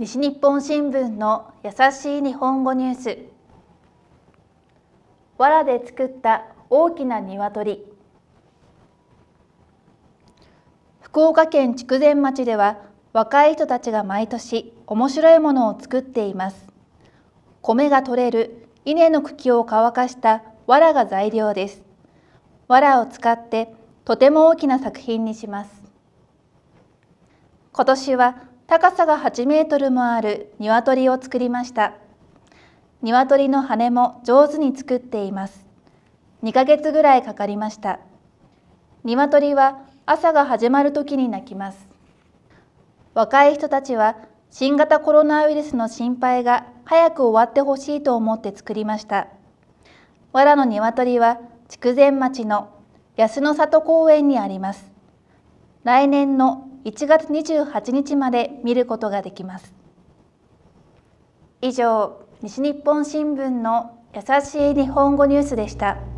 西日本新聞の優しい日本語ニュース。藁で作った大きな鶏。福岡県筑前町では若い人たちが毎年面白いものを作っています。米が取れる稲の茎を乾かした藁が材料です。藁を使ってとても大きな作品にします。今年は高さが8メートルもある鶏を作りました。鶏の羽も上手に作っています。2ヶ月ぐらいかかりました。鶏は朝が始まる時に鳴きます。若い人たちは新型コロナウイルスの心配が早く終わってほしいと思って作りました。藁の鶏は筑前町の安の里公園にあります。来年の1月28日まで見ることができます。以上、西日本新聞の優しい日本語ニュースでした。